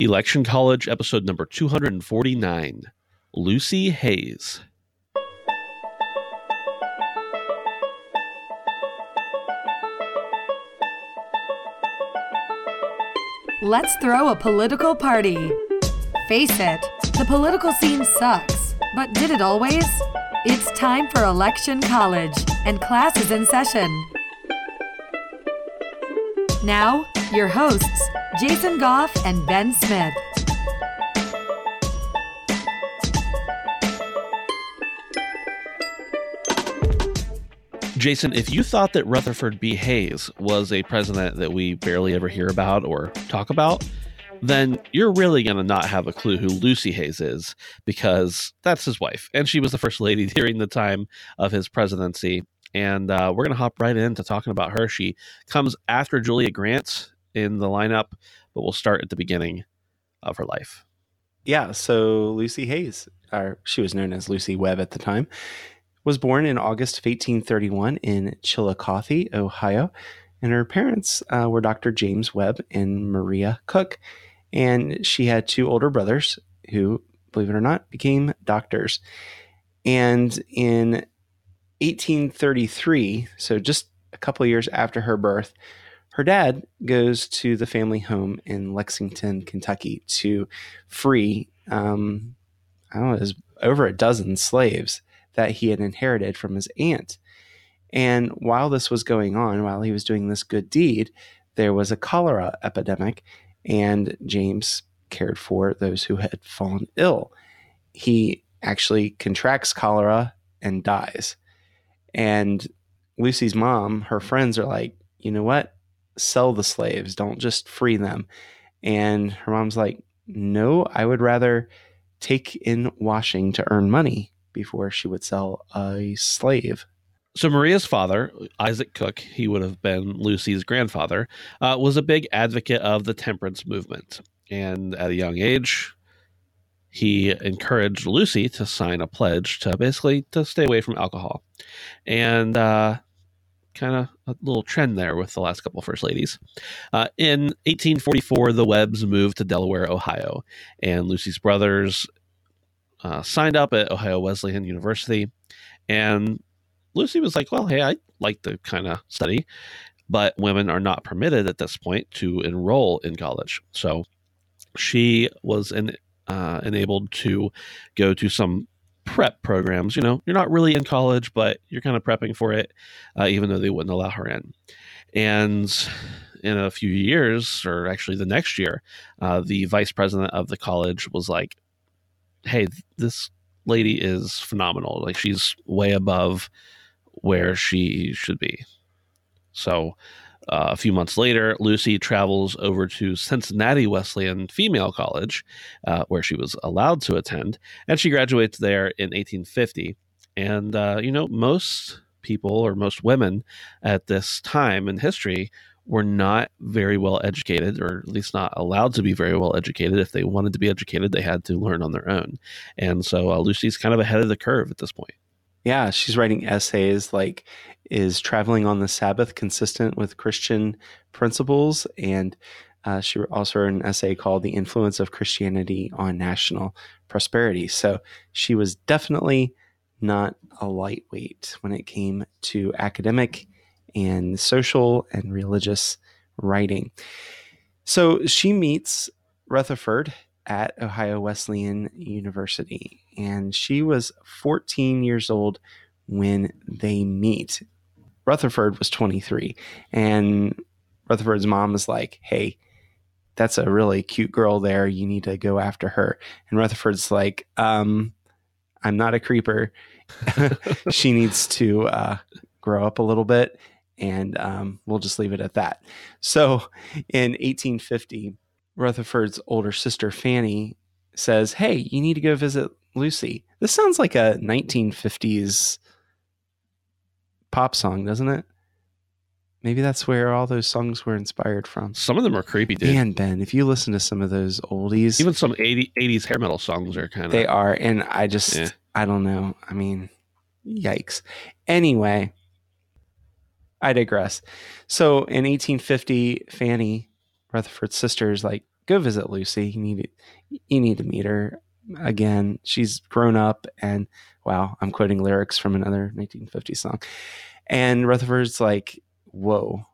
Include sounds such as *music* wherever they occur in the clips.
Election College, episode number 249 Lucy Hayes. Let's throw a political party. Face it, the political scene sucks, but did it always? It's time for Election College, and class is in session. Now, your hosts, Jason Goff and Ben Smith. Jason, if you thought that Rutherford B. Hayes was a president that we barely ever hear about or talk about, then you're really going to not have a clue who Lucy Hayes is because that's his wife. And she was the first lady *laughs* during the time of his presidency. And uh, we're going to hop right into talking about her. She comes after Julia Grant in the lineup, but we'll start at the beginning of her life. Yeah, so Lucy Hayes, or she was known as Lucy Webb at the time, was born in August of 1831 in Chillicothe, Ohio. And her parents uh, were Dr. James Webb and Maria Cook. And she had two older brothers who, believe it or not, became doctors. And in 1833, so just a couple years after her birth, her dad goes to the family home in Lexington, Kentucky to free, um, I don't know, was over a dozen slaves that he had inherited from his aunt. And while this was going on, while he was doing this good deed, there was a cholera epidemic, and James cared for those who had fallen ill. He actually contracts cholera and dies. And Lucy's mom, her friends are like, you know what? Sell the slaves, don't just free them. And her mom's like, no, I would rather take in washing to earn money before she would sell a slave. So Maria's father, Isaac Cook, he would have been Lucy's grandfather, uh, was a big advocate of the temperance movement. And at a young age, he encouraged Lucy to sign a pledge to basically to stay away from alcohol. And uh, kind of a little trend there with the last couple first ladies. Uh, in 1844, the Webbs moved to Delaware, Ohio, and Lucy's brothers uh, signed up at Ohio Wesleyan University. And Lucy was like, well, hey, I like to kind of study, but women are not permitted at this point to enroll in college. So she was in, uh, enabled to go to some prep programs. You know, you're not really in college, but you're kind of prepping for it, uh, even though they wouldn't allow her in. And in a few years, or actually the next year, uh, the vice president of the college was like, hey, this lady is phenomenal. Like she's way above where she should be. So uh, a few months later, Lucy travels over to Cincinnati Wesleyan Female College, uh, where she was allowed to attend, and she graduates there in 1850. And, uh, you know, most people or most women at this time in history were not very well educated, or at least not allowed to be very well educated. If they wanted to be educated, they had to learn on their own. And so uh, Lucy's kind of ahead of the curve at this point. Yeah, she's writing essays like Is traveling on the Sabbath consistent with Christian principles? And uh, she also wrote an essay called The Influence of Christianity on National Prosperity. So she was definitely not a lightweight when it came to academic and social and religious writing. So she meets Rutherford at Ohio Wesleyan University, and she was 14 years old when they meet. Rutherford was 23, and Rutherford's mom is like, Hey, that's a really cute girl there. You need to go after her. And Rutherford's like, um, I'm not a creeper. *laughs* she needs to uh, grow up a little bit and um, we'll just leave it at that. So in 1850, Rutherford's older sister Fanny says, Hey, you need to go visit Lucy. This sounds like a 1950s pop song, doesn't it? Maybe that's where all those songs were inspired from. Some of them are creepy, dude. Man, Ben, if you listen to some of those oldies, even some 80, 80s hair metal songs are kind of. They are. And I just, yeah. I don't know. I mean, yikes. Anyway, I digress. So in 1850, Fanny, Rutherford's sister, is like, go visit Lucy. You need to, you need to meet her again. She's grown up, and wow, I'm quoting lyrics from another 1950s song. And Rutherford's like, "Whoa,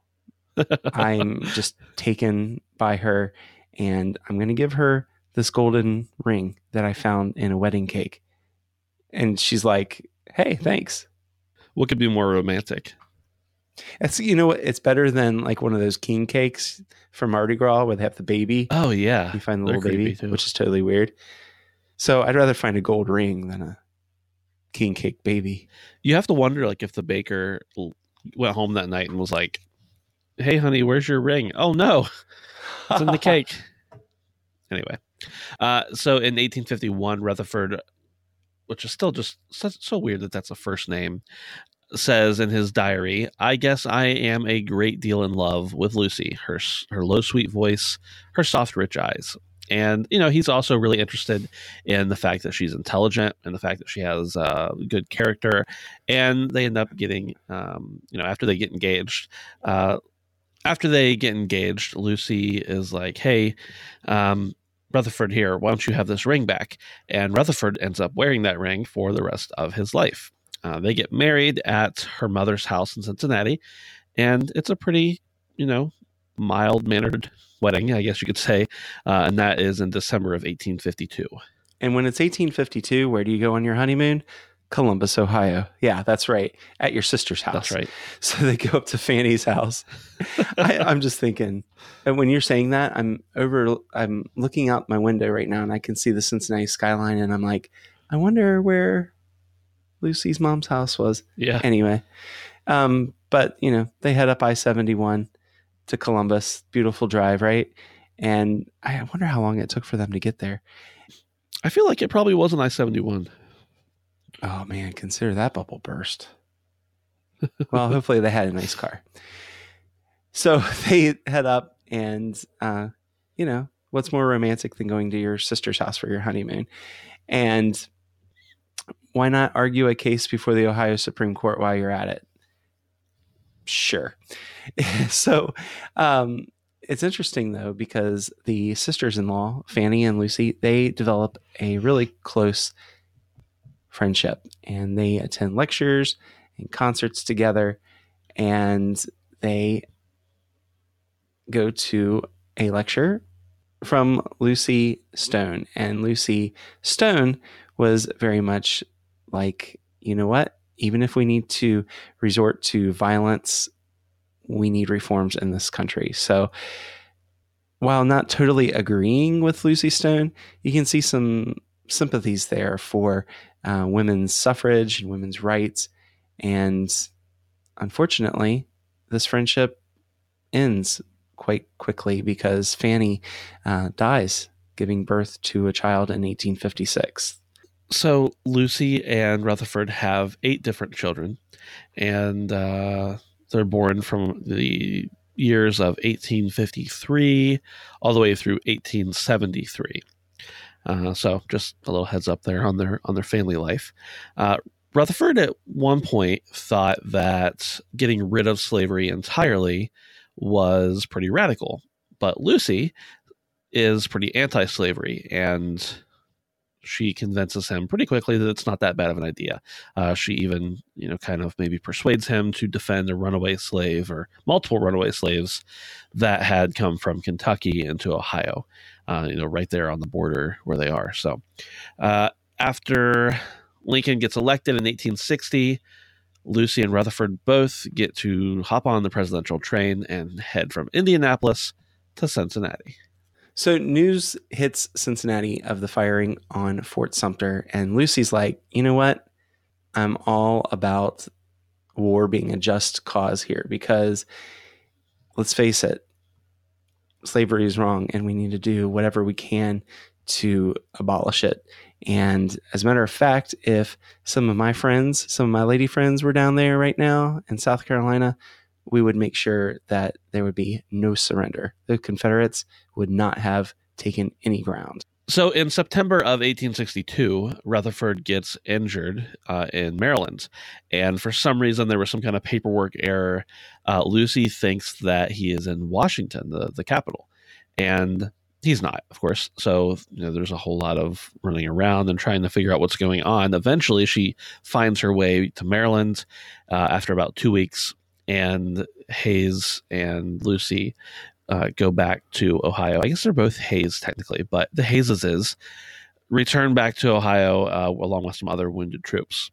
I'm *laughs* just taken by her, and I'm going to give her this golden ring that I found in a wedding cake." And she's like, "Hey, thanks." What could be more romantic? It's you know what? It's better than like one of those king cakes from Mardi Gras where they have the baby. Oh yeah, you find the they're little baby, too. which is totally weird. So I'd rather find a gold ring than a king cake baby. you have to wonder like if the baker went home that night and was like, "Hey, honey, where's your ring? Oh no, it's in the *laughs* cake." anyway, uh, so in 1851, Rutherford, which is still just so, so weird that that's a first name, says in his diary, "I guess I am a great deal in love with Lucy. Her her low, sweet voice, her soft, rich eyes." And you know he's also really interested in the fact that she's intelligent and the fact that she has uh, good character, and they end up getting, um, you know, after they get engaged, uh, after they get engaged, Lucy is like, "Hey, um, Rutherford, here, why don't you have this ring back?" And Rutherford ends up wearing that ring for the rest of his life. Uh, they get married at her mother's house in Cincinnati, and it's a pretty, you know, mild mannered wedding, I guess you could say, uh, and that is in December of 1852. And when it's 1852, where do you go on your honeymoon? Columbus, Ohio. Yeah, that's right. At your sister's house. That's right. *laughs* So they go up to Fanny's house. I, I'm just thinking, and when you're saying that, I'm over, I'm looking out my window right now and I can see the Cincinnati skyline and I'm like, I wonder where Lucy's mom's house was. Yeah. Anyway, um, but you know, they head up I 71 to Columbus. Beautiful drive, right? And I wonder how long it took for them to get there. I feel like it probably wasn't I 71. Oh man, consider that bubble burst. well, hopefully they had a nice car. So *laughs* they head up, and uh, you know what's more romantic than going to your sister's house for your honeymoon? And why not argue a case before the Ohio Supreme Court while you're at it? Sure. *laughs* so um, it's interesting though because the sisters-in-law, Fanny and Lucy, they develop a really close friendship and they attend lectures and concerts together and they go to a lecture from Lucy Stone and Lucy Stone was very much like you know what even if we need to resort to violence we need reforms in this country so while not totally agreeing with Lucy Stone you can see some sympathies there for uh, women's suffrage and women's rights. And unfortunately, this friendship ends quite quickly because Fanny uh, dies, giving birth to a child in 1856. So Lucy and Rutherford have eight different children, and uh, they're born from the years of 1853 all the way through 1873. Uh, so just a little heads up there on their on their family life. Uh, Rutherford at one point thought that getting rid of slavery entirely was pretty radical, but Lucy is pretty anti-slavery and she convinces him pretty quickly that it's not that bad of an idea. Uh, she even, you know, kind of maybe persuades him to defend a runaway slave or multiple runaway slaves that had come from Kentucky into Ohio, uh, you know, right there on the border where they are. So uh, after Lincoln gets elected in 1860, Lucy and Rutherford both get to hop on the presidential train and head from Indianapolis to Cincinnati. So news hits Cincinnati of the firing on Fort Sumter, and Lucy's like, you know what? I'm all about war being a just cause here because let's face it, slavery is wrong, and we need to do whatever we can to abolish it. And as a matter of fact, if some of my friends, some of my lady friends were down there right now in South Carolina, we would make sure that there would be no surrender. The Confederates would not have taken any ground. So in September of 1862, Rutherford gets injured uh, in Maryland. And for some reason, there was some kind of paperwork error. Uh, Lucy thinks that he is in Washington, the, the capital. And he's not, of course. So you know, there's a whole lot of running around and trying to figure out what's going on. Eventually, she finds her way to Maryland uh, after about two weeks, and Hayes and Lucy uh, go back to Ohio. I guess they're both Hayes technically, but the Hayeses return back to Ohio uh, along with some other wounded troops.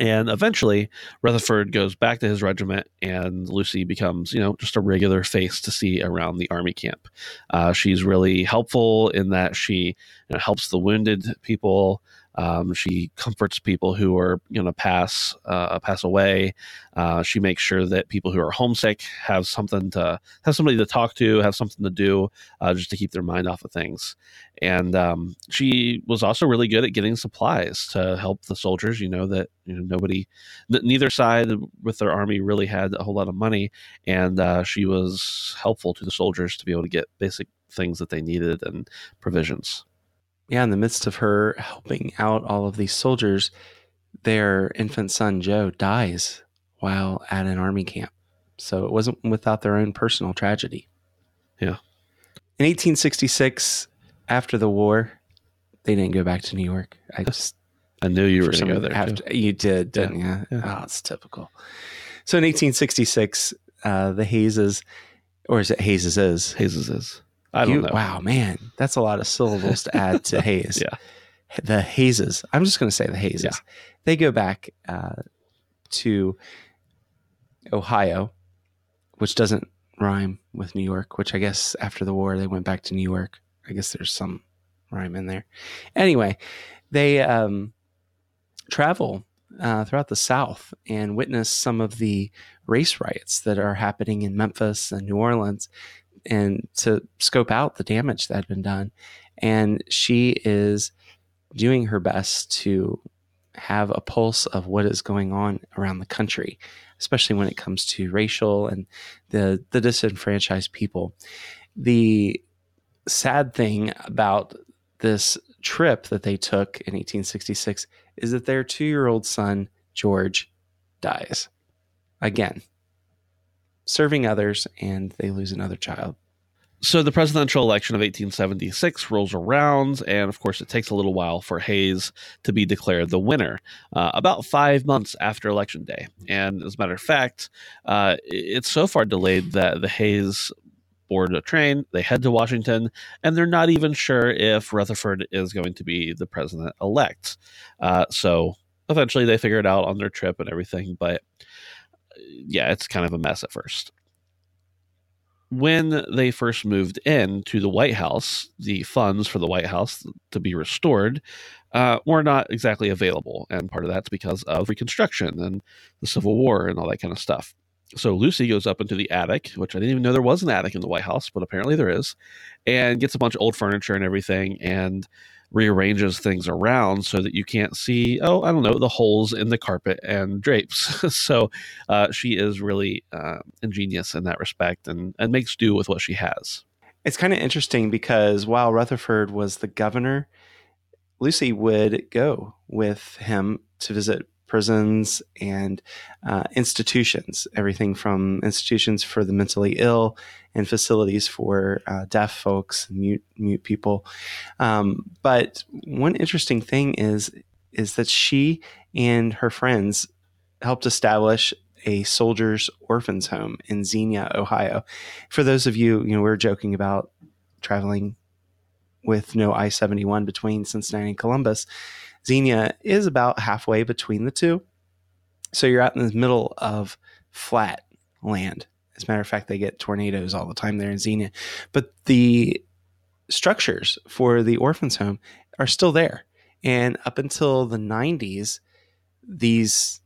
And eventually, Rutherford goes back to his regiment, and Lucy becomes, you know, just a regular face to see around the army camp. Uh, she's really helpful in that she you know, helps the wounded people. Um, she comforts people who are going to pass uh, pass away. Uh, she makes sure that people who are homesick have something to have somebody to talk to, have something to do, uh, just to keep their mind off of things. And um, she was also really good at getting supplies to help the soldiers. You know that you know nobody, neither side with their army really had a whole lot of money, and uh, she was helpful to the soldiers to be able to get basic things that they needed and provisions yeah, in the midst of her helping out all of these soldiers, their infant son Joe dies while at an army camp. So it wasn't without their own personal tragedy. Yeah. In 1866, after the war, they didn't go back to New York. I just I knew you were going to go there. After, you did, didn't yeah. you? Yeah. Oh, it's typical. So in 1866, uh, the Hayeses, or is it Hayeses is? Hayeses is. I don't you, know. Wow, man, that's a lot of syllables to add to *laughs* Hayes. yeah. The Hayeses. I'm just going to say the Hayeses. Yeah. They go back uh, to Ohio, which doesn't rhyme with New York, which I guess after the war they went back to New York. I guess there's some rhyme in there. Anyway, they um, travel uh, throughout the South and witness some of the race riots that are happening in Memphis and New Orleans and to scope out the damage that had been done. And she is doing her best to have a pulse of what is going on around the country, especially when it comes to racial and the the disenfranchised people. The sad thing about this trip that they took in 1866 is that their two year old son, George, dies again serving others and they lose another child. So the presidential election of 1876 rolls around, and of course, it takes a little while for Hayes to be declared the winner, uh, about five months after Election Day. And as a matter of fact, uh, it's so far delayed that the Hayes board a train, they head to Washington, and they're not even sure if Rutherford is going to be the president elect. Uh, so eventually, they figure it out on their trip and everything, but yeah, it's kind of a mess at first. When they first moved in to the White House, the funds for the White House to be restored uh, were not exactly available. And part of that's because of Reconstruction and the Civil War and all that kind of stuff. So Lucy goes up into the attic, which I didn't even know there was an attic in the White House, but apparently there is, and gets a bunch of old furniture and everything. And rearranges things around so that you can't see, oh, I don't know, the holes in the carpet and drapes. *laughs* so uh, she is really uh, ingenious in that respect and, and makes do with what she has. It's kind of interesting because while Rutherford was the governor, Lucy would go with him to visit prisons and uh, institutions, everything from institutions for the mentally ill and facilities for uh, deaf folks, mute mute people. Um, but one interesting thing is is that she and her friends helped establish a soldiers' orphans home in Xenia, Ohio. For those of you, you know, we are joking about traveling with no I 71 between Cincinnati and Columbus. Xenia is about halfway between the two. So you're out in the middle of flat land. As a matter of fact, they get tornadoes all the time there in Xenia. But the structures for the orphans home are still there. And up until the 90s, these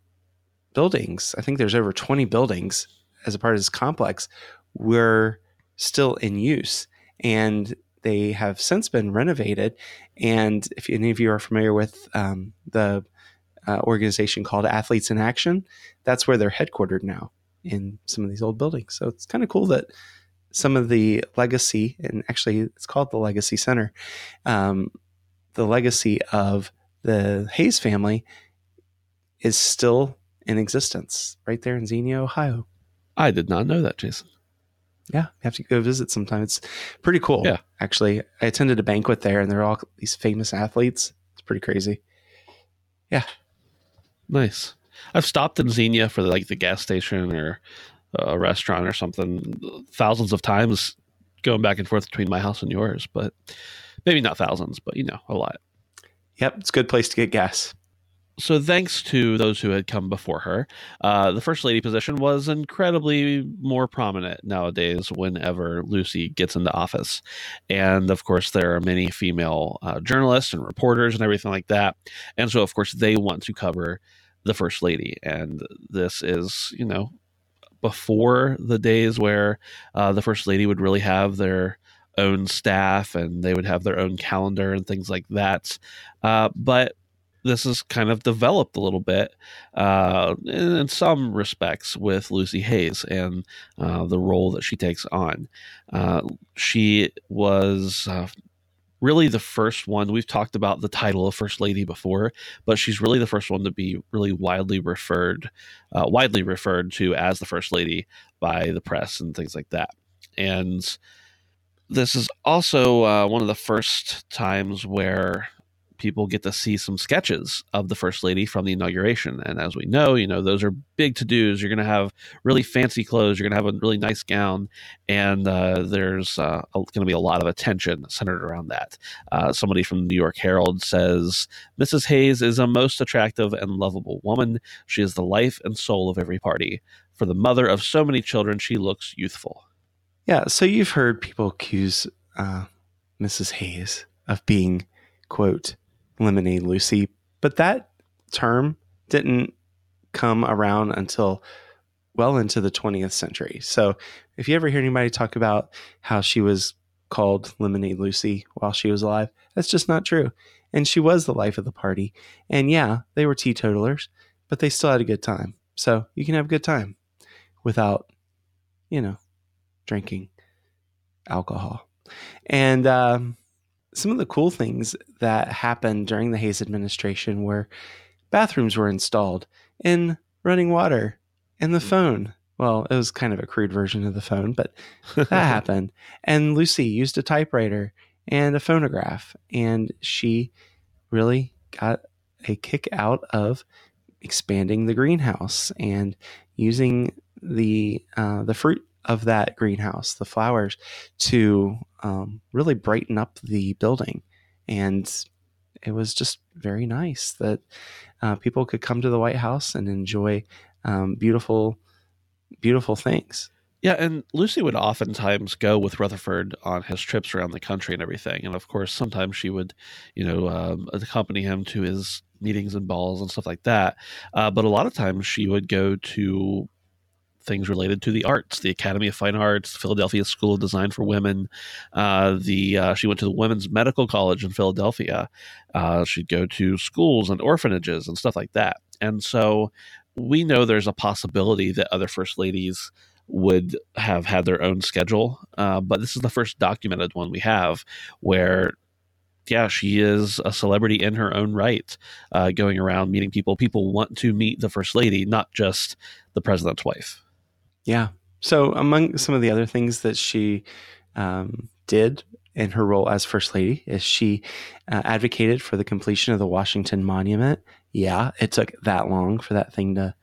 buildings, I think there's over 20 buildings as a part of this complex, were still in use. And they have since been renovated. And if any of you are familiar with um, the uh, organization called Athletes in Action, that's where they're headquartered now in some of these old buildings. So it's kind of cool that some of the legacy, and actually it's called the Legacy Center, um, the legacy of the Hayes family is still in existence right there in Xenia, Ohio. I did not know that, Jason. Yeah, you have to go visit sometime. It's pretty cool. Yeah. Actually, I attended a banquet there and they're all these famous athletes. It's pretty crazy. Yeah. Nice. I've stopped in Xenia for like the gas station or a restaurant or something thousands of times going back and forth between my house and yours, but maybe not thousands, but you know, a lot. Yep, it's a good place to get gas. So, thanks to those who had come before her, uh, the First Lady position was incredibly more prominent nowadays whenever Lucy gets into office. And of course, there are many female uh, journalists and reporters and everything like that. And so, of course, they want to cover the First Lady. And this is, you know, before the days where uh, the First Lady would really have their own staff and they would have their own calendar and things like that. Uh, but this is kind of developed a little bit uh, in, in, some respects with Lucy Hayes and uh, the role that she takes on. Uh, she was uh, really the first one. We've talked about the title of First Lady before, but she's really the first one to be really widely referred, uh, widely referred to as the First Lady by the press and things like that. And this is also uh, one of the first times where people get to see some sketches of the first lady from the inauguration. And as we know, you know, those are big to dos. You're going to have really fancy clothes. You're going to have a really nice gown. And uh, there's uh, going to be a lot of attention centered around that. Uh, somebody from the New York Herald says Mrs. Hayes is a most attractive and lovable woman. She is the life and soul of every party. For the mother of so many children, she looks youthful. Yeah. So you've heard people accuse uh, Mrs. Hayes of being, quote, Lemonade Lucy, but that term didn't come around until well into the 20th century. So if you ever hear anybody talk about how she was called Lemonade Lucy while she was alive, that's just not true. And she was the life of the party. And yeah, they were teetotalers, but they still had a good time. So you can have a good time without, you know, drinking alcohol. And um, some of the cool things that happened during the Hayes administration were bathrooms were installed and running water and the phone. Well, it was kind of a crude version of the phone, but that *laughs* happened. And Lucy used a typewriter and a phonograph, and she really got a kick out of expanding the greenhouse and using the uh, the fruit of that greenhouse, the flowers, to um, really brighten up the building. And it was just very nice that uh, people could come to the White House and enjoy um, beautiful, beautiful things. Yeah, and Lucy would oftentimes go with Rutherford on his trips around the country and everything. And of course, sometimes she would, you know, um, accompany him to his meetings and balls and stuff like that. Uh, but a lot of times she would go to things related to the arts, the Academy of Fine Arts, Philadelphia School of Design for Women. Uh, the uh, she went to the Women's Medical College in Philadelphia. Uh, she'd go to schools and orphanages and stuff like that. And so we know there's a possibility that other first ladies would have had their own schedule, uh, but this is the first documented one we have where yeah, she is a celebrity in her own right, uh, going around meeting people. People want to meet the first lady, not just the president's wife. Yeah. So, among some of the other things that she um, did in her role as First Lady is she uh, advocated for the completion of the Washington Monument. Yeah, it took that long for that thing to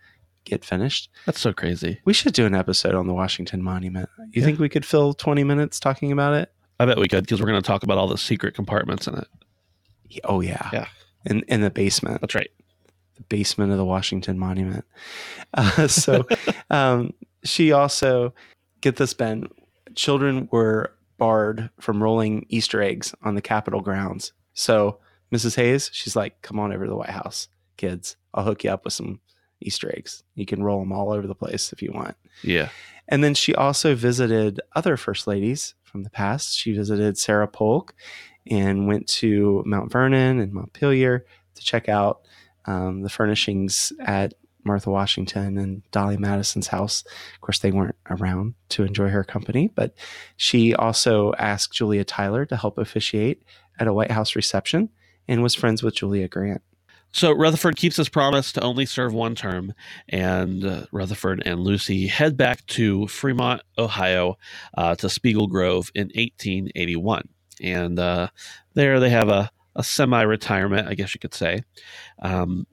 get finished. That's so crazy. We should do an episode on the Washington Monument. You yeah. think we could fill 20 minutes talking about it? I bet we could because we're going to talk about all the secret compartments in it. Oh, yeah. Yeah. In, in the basement. That's right. The basement of the Washington Monument. *laughs* Uh, so, *laughs* um, she also get this Ben children were barred from rolling Easter eggs on the Capitol grounds. So Mrs. Hayes, she's like, "Come on over to the White House, kids. I'll hook you up with some Easter eggs. You can roll them all over the place if you want." Yeah. And then she also visited other first ladies from the past. She visited Sarah Polk and went to Mount Vernon and Montpelier to check out um, the furnishings at Martha Washington and Dolley Madison's house. Of course, they weren't around to enjoy her company, but she also asked Julia Tyler to help officiate at a White House reception and was friends with Julia Grant. So Rutherford keeps his promise to only serve one term, and uh, Rutherford and Lucy head back to Fremont, Ohio, uh, to Spiegel Grove in 1881. And uh, there they have a, a semi retirement, I guess you could say. Um,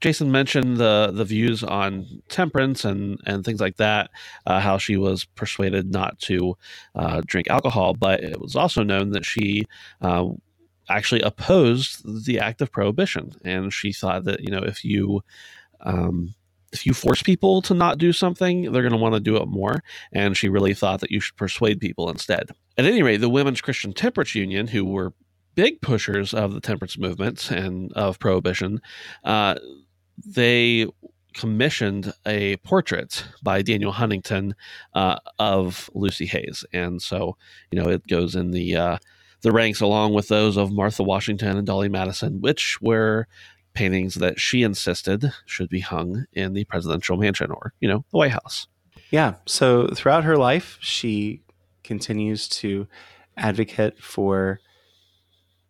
Jason mentioned the the views on temperance and and things like that, uh, how she was persuaded not to uh, drink alcohol, but it was also known that she uh, actually opposed the act of prohibition, and she thought that you know if you um, if you force people to not do something, they're going to want to do it more. And she really thought that you should persuade people instead. At any rate, the Women's Christian Temperance Union, who were big pushers of the temperance movement and of prohibition, uh, they commissioned a portrait by Daniel Huntington uh, of Lucy Hayes, and so you know it goes in the uh, the ranks along with those of Martha Washington and Dolley Madison, which were paintings that she insisted should be hung in the presidential mansion or you know the White House. Yeah. So throughout her life, she continues to advocate for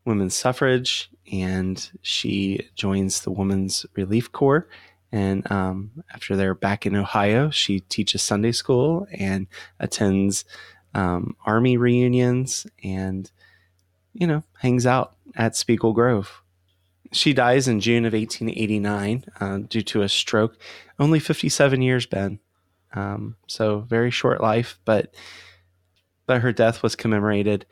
women's suffrage, and she joins the Women's Relief Corps. And um, after they're back in Ohio, she teaches Sunday school and attends um, army reunions and, you know, hangs out at Spiegel Grove. She dies in June of 1889 uh, due to a stroke. Only 57 years, Ben. Um, so very short life, but but her death was commemorated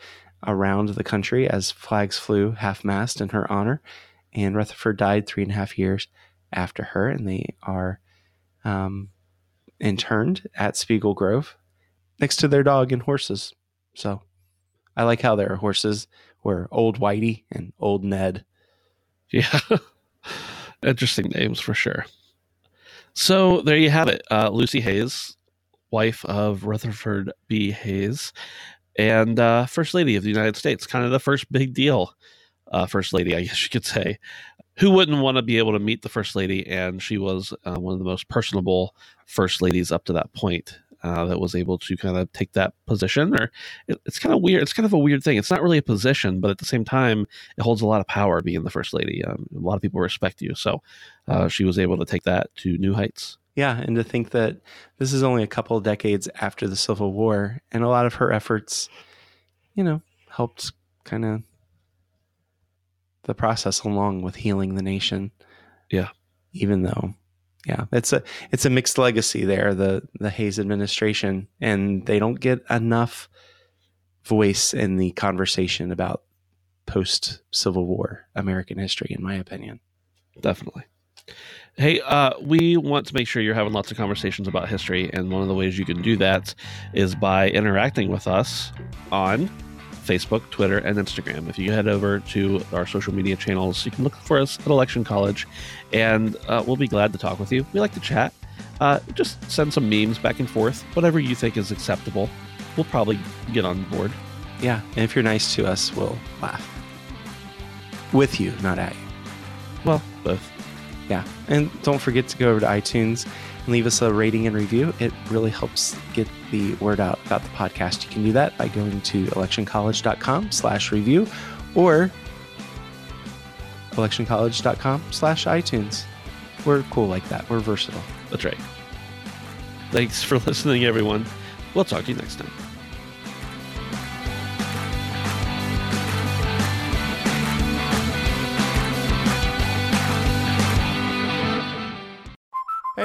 around the country as flags flew half mast in her honor. And Rutherford died three and a half years after her, and they are um, interned at Spiegel Grove next to their dog and horses. So I like how their horses were Old Whitey and Old Ned. *laughs* Yeah. Interesting names for sure. So there you have it. Uh, Lucy Hayes, wife of Rutherford B. Hayes, and uh, First Lady of the United States. Kind of the first big deal, uh, First Lady, I *laughs* guess you could say. Who wouldn't want to be able to meet the First Lady? And she was uh, one of the most personable First Ladies up to that point. Uh, that was able to kind of take that position, or it, it's kind of weird. It's kind of a weird thing. It's not really a position, but at the same time, it holds a lot of power. Being the first lady, um, a lot of people respect you, so uh, she was able to take that to new heights. Yeah, and to think that this is only a couple of decades after the Civil War, and a lot of her efforts, you know, helped kind of the process along with healing the nation. Yeah. Even though, yeah, it's a it's a mixed legacy there, the the Hayes administration, and they don't get enough voice in the conversation about post Civil War American history, in my opinion. Definitely. Hey, uh, we want to make sure you're having lots of conversations about history, and one of the ways you can do that is by interacting with us on Facebook, Twitter, and Instagram. If you head over to our social media channels, you can look for us at Election College, and uh, we'll be glad to talk with you. We like to chat. Uh, just send some memes back and forth, whatever you think is acceptable. We'll probably get on board. Yeah, and if you're nice to us, we'll laugh with you, not at you. Well, both. Yeah. And don't forget to go over to iTunes and leave us a rating and review. It really helps get the word out about the podcast. You can do that by going to electioncollege.com slash review or electioncollege.com slash iTunes. We're cool like that. We're versatile. That's right. Thanks for *laughs* listening, everyone. We'll talk to you next time.